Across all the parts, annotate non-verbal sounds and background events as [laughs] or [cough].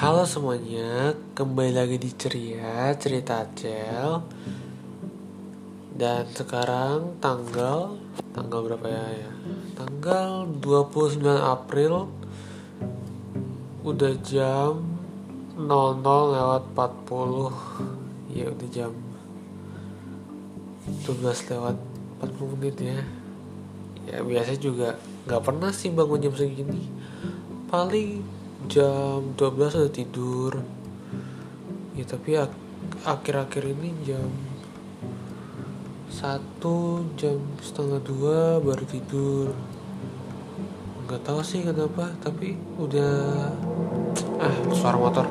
Halo semuanya, kembali lagi di Ceria Cerita Acel Dan sekarang tanggal Tanggal berapa ya? ya? Tanggal 29 April Udah jam 00 lewat 40 Ya udah jam 12 lewat 40 menit ya Ya biasa juga nggak pernah sih bangun jam segini Paling jam 12 udah tidur. Ya tapi ak akhir-akhir ini jam satu jam setengah dua baru tidur. Nggak tahu sih kenapa tapi udah ah suara motor.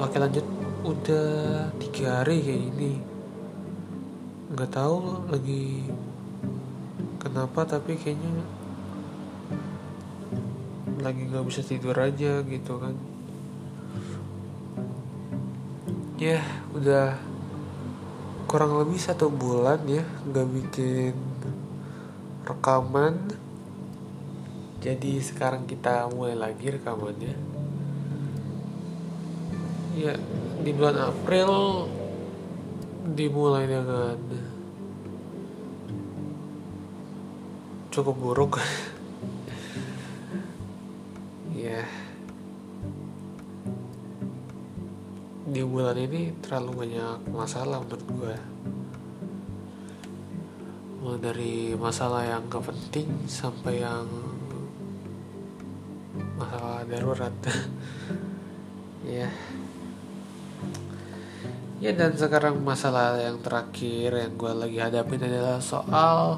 Oke lanjut. Udah tiga hari kayak ini nggak tahu lagi kenapa tapi kayaknya lagi nggak bisa tidur aja gitu kan. Ya udah kurang lebih satu bulan ya nggak bikin rekaman. Jadi sekarang kita mulai lagi rekamannya. Ya di bulan April dimulai dengan cukup buruk [laughs] di bulan ini terlalu banyak masalah menurut gue mulai dari masalah yang gak penting sampai yang masalah darurat. [laughs] Ya. Ya dan sekarang masalah yang terakhir yang gue lagi hadapin adalah soal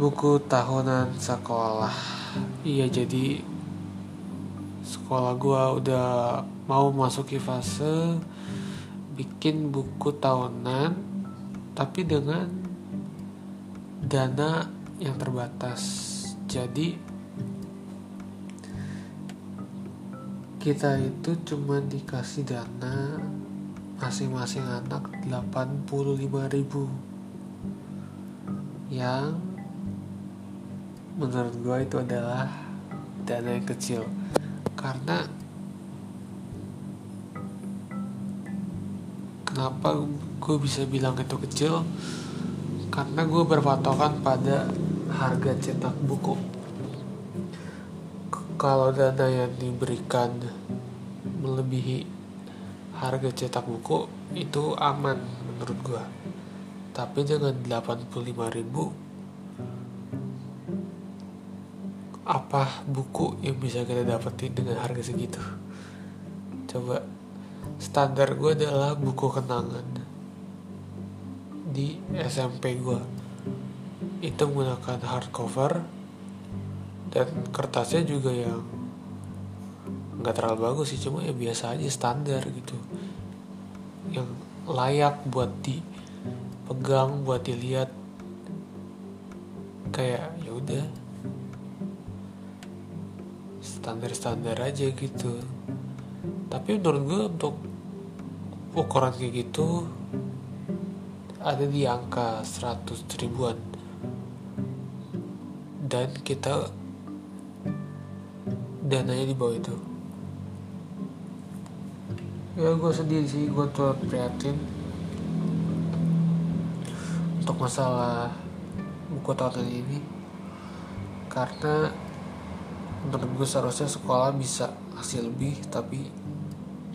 buku tahunan sekolah. Iya jadi sekolah gua udah mau masuki fase bikin buku tahunan tapi dengan dana yang terbatas. Jadi kita itu cuma dikasih dana masing-masing anak 85.000 yang menurut gue itu adalah dana yang kecil karena kenapa gue bisa bilang itu kecil? Karena gue berpatokan pada harga cetak buku. Kalau dana yang diberikan melebihi harga cetak buku itu aman menurut gue tapi dengan 85 ribu apa buku yang bisa kita dapetin dengan harga segitu? Coba standar gue adalah buku kenangan. Di SMP gue itu menggunakan hardcover dan kertasnya juga yang nggak terlalu bagus sih cuma ya biasa aja standar gitu. Yang layak buat dipegang buat dilihat. Kayak ya udah standar-standar aja gitu. Tapi menurut gue untuk ukuran kayak gitu ada di angka 100 ribuan. Dan kita dananya di bawah itu. Ya gue sedih sih gue tuh prihatin untuk masalah buku tahunan ini. Karena menurut gue seharusnya sekolah bisa hasil lebih tapi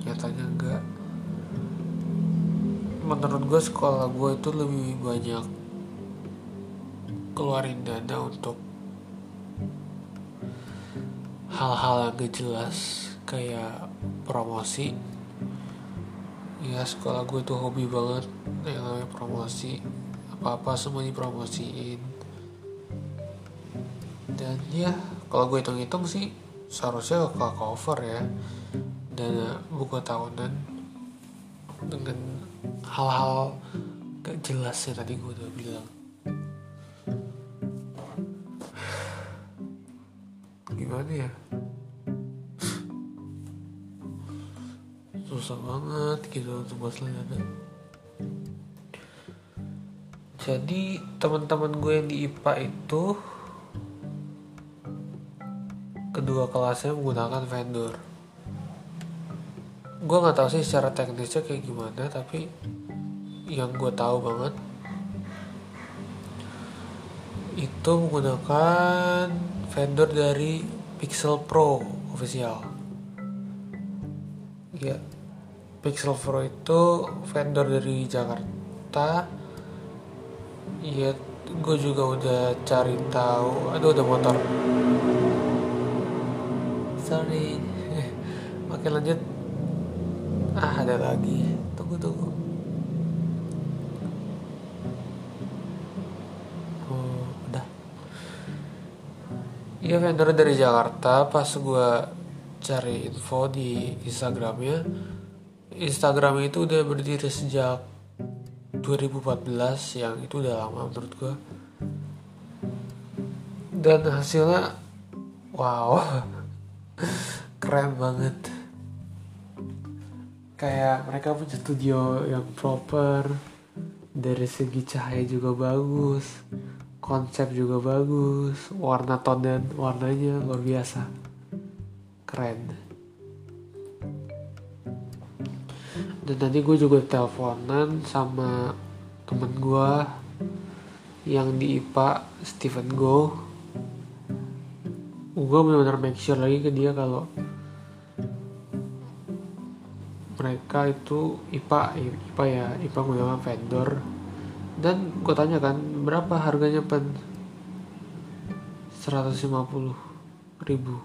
nyatanya enggak. Menurut gue sekolah gue itu lebih banyak keluarin dana untuk hal-hal yang gak jelas kayak promosi. Ya sekolah gue tuh hobi banget yang namanya promosi. Apa-apa semua dipromosiin. Dan ya kalau gue hitung-hitung sih seharusnya ke cover ya. Dan buku tahunan dengan hal-hal gak jelas ya tadi gue udah bilang. Gimana ya? Susah banget gitu untuk masalah dana jadi teman-teman gue yang di IPA itu kedua kelasnya menggunakan vendor. Gue nggak tahu sih secara teknisnya kayak gimana tapi yang gue tahu banget itu menggunakan vendor dari Pixel Pro official. Ya Pixel Pro itu vendor dari Jakarta. Ya gue juga udah cari tahu. Aduh ada motor sorry. Oke lanjut. Ah ada lagi. Tunggu tunggu. Oh udah. Iya vendor dari Jakarta. Pas gue cari info di Instagramnya Instagram itu udah berdiri sejak 2014 yang itu udah lama menurut gue dan hasilnya wow keren banget. Kayak mereka punya studio yang proper dari segi cahaya juga bagus konsep juga bagus warna tone dan warnanya luar biasa. Keren. Dan tadi gue juga teleponan sama temen gue yang di IPA Steven Go gue benar-benar make sure lagi ke dia kalau mereka itu IPA IPA ya IPA menggunakan vendor. Dan gue tanya kan berapa harganya pen? 150 ribu.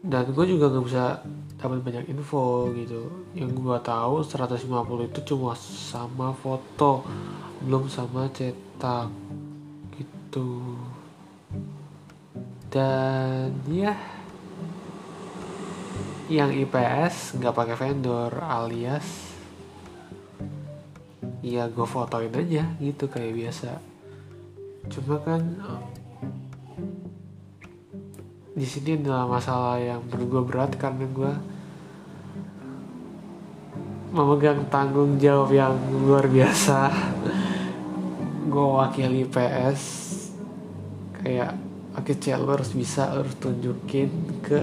Dan gue juga nggak bisa dapat banyak info gitu. Yang gue tahu 150 itu cuma sama foto belum sama cetak gitu dan ya yang IPS nggak pakai vendor alias ya gue fotoin aja gitu kayak biasa. Cuma kan di sini adalah masalah yang menurut gue berat karena gue memegang tanggung jawab yang luar biasa. Gue wakili IPS kayak oke okay, harus bisa lo harus tunjukin ke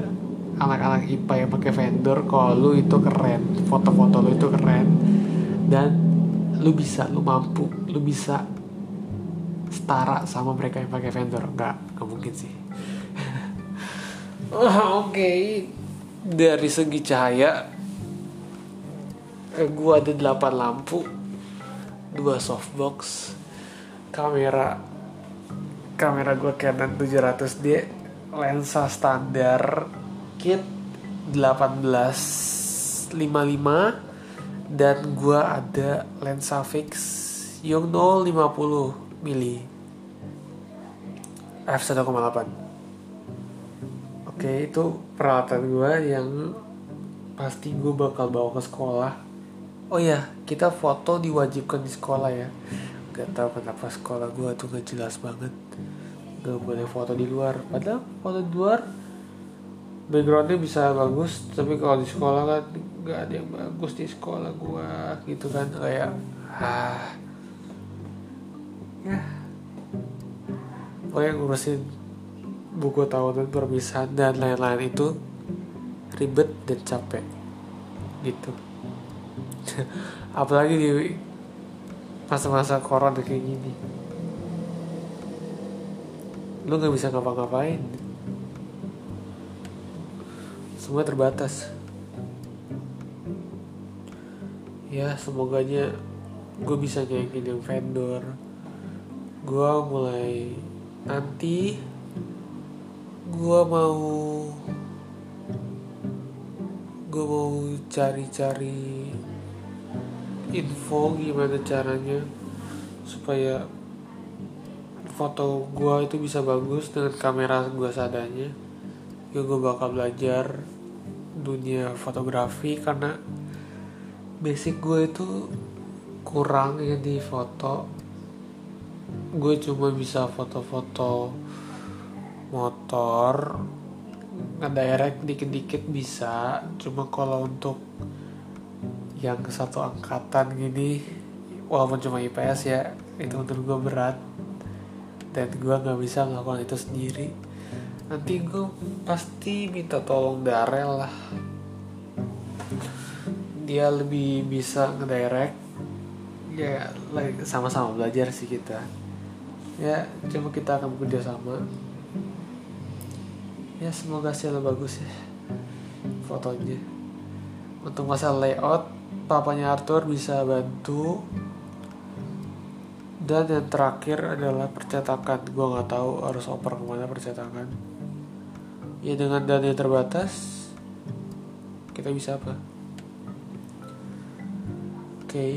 anak-anak IPA yang pakai vendor kalau lu itu keren foto-foto lu itu keren. Dan lu bisa lu mampu lu bisa setara sama mereka yang pakai vendor. Nggak nggak mungkin sih. [laughs] Oke. Okay. dari segi cahaya eh, gua ada 8 lampu dua softbox kamera kamera gua Canon 700D lensa standar kit 1855 dan gua ada lensa fix Yongnuo 50 mili. F1.8 oke itu peralatan gua yang pasti gue bakal bawa ke sekolah. Oh ya kita foto diwajibkan di sekolah ya. Gak tau kenapa sekolah gue tuh gak jelas banget gak boleh foto di luar. Padahal foto di luar backgroundnya bisa bagus tapi kalau di sekolah kan nggak ada yang bagus di sekolah gua gitu kan. Kayak ah ya. Pokoknya ngurusin buku tahunan perpisahan dan lain-lain itu ribet dan capek. Gitu. [laughs] Apalagi di masa-masa corona kayak gini lu nggak bisa ngapa-ngapain. Semua terbatas. Ya semoganya gue bisa nyanyiin yang vendor. Gue mulai nanti gue mau gue mau cari-cari info gimana caranya supaya foto gue itu bisa bagus dengan kamera gue seadanya. Ya gue bakal belajar dunia fotografi karena basic gue itu kurang ya di foto. Gue cuma bisa foto-foto motor. Ngedirect dikit-dikit bisa. Cuma kalau untuk yang satu angkatan gini walaupun cuma IPS ya itu menurut gue berat dan gue nggak bisa melakukan itu sendiri. Nanti gue pasti minta tolong Darel lah. Dia lebih bisa ngedirect. Ya like, sama-sama belajar sih kita. Ya cuma kita akan bekerja sama. Ya semoga hasilnya bagus ya fotonya. Untuk masalah layout papanya Arthur bisa bantu dan yang terakhir adalah percetakan. Gue nggak tahu harus oper ke mana percetakan. Ya dengan dana yang terbatas kita bisa apa? Oke. Okay.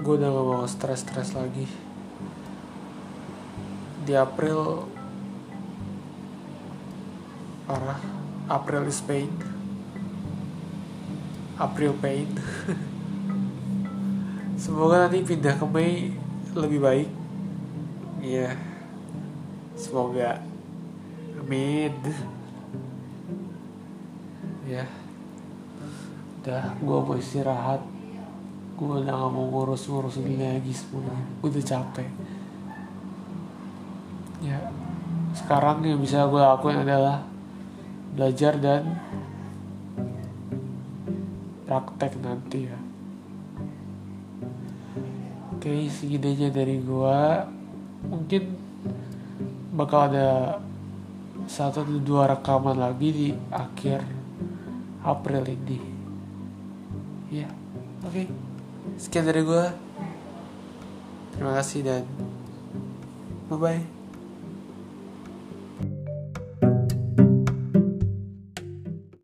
gue udah gak mau stres-stres lagi. Di April parah April is pain April pain [laughs] semoga nanti pindah ke Mei lebih baik. Ya semoga. Amin. Ya. Udah gue mau istirahat. Gue udah gak mau ngurus-ngurus ini lagi semuanya. Gue udah capek. Ya. Sekarang yang bisa gue lakuin adalah belajar dan praktek nanti ya oke segininya dari gue mungkin bakal ada satu atau dua rekaman lagi di akhir April ini. Ya oke. Okay. sekian dari gue terima kasih dan bye bye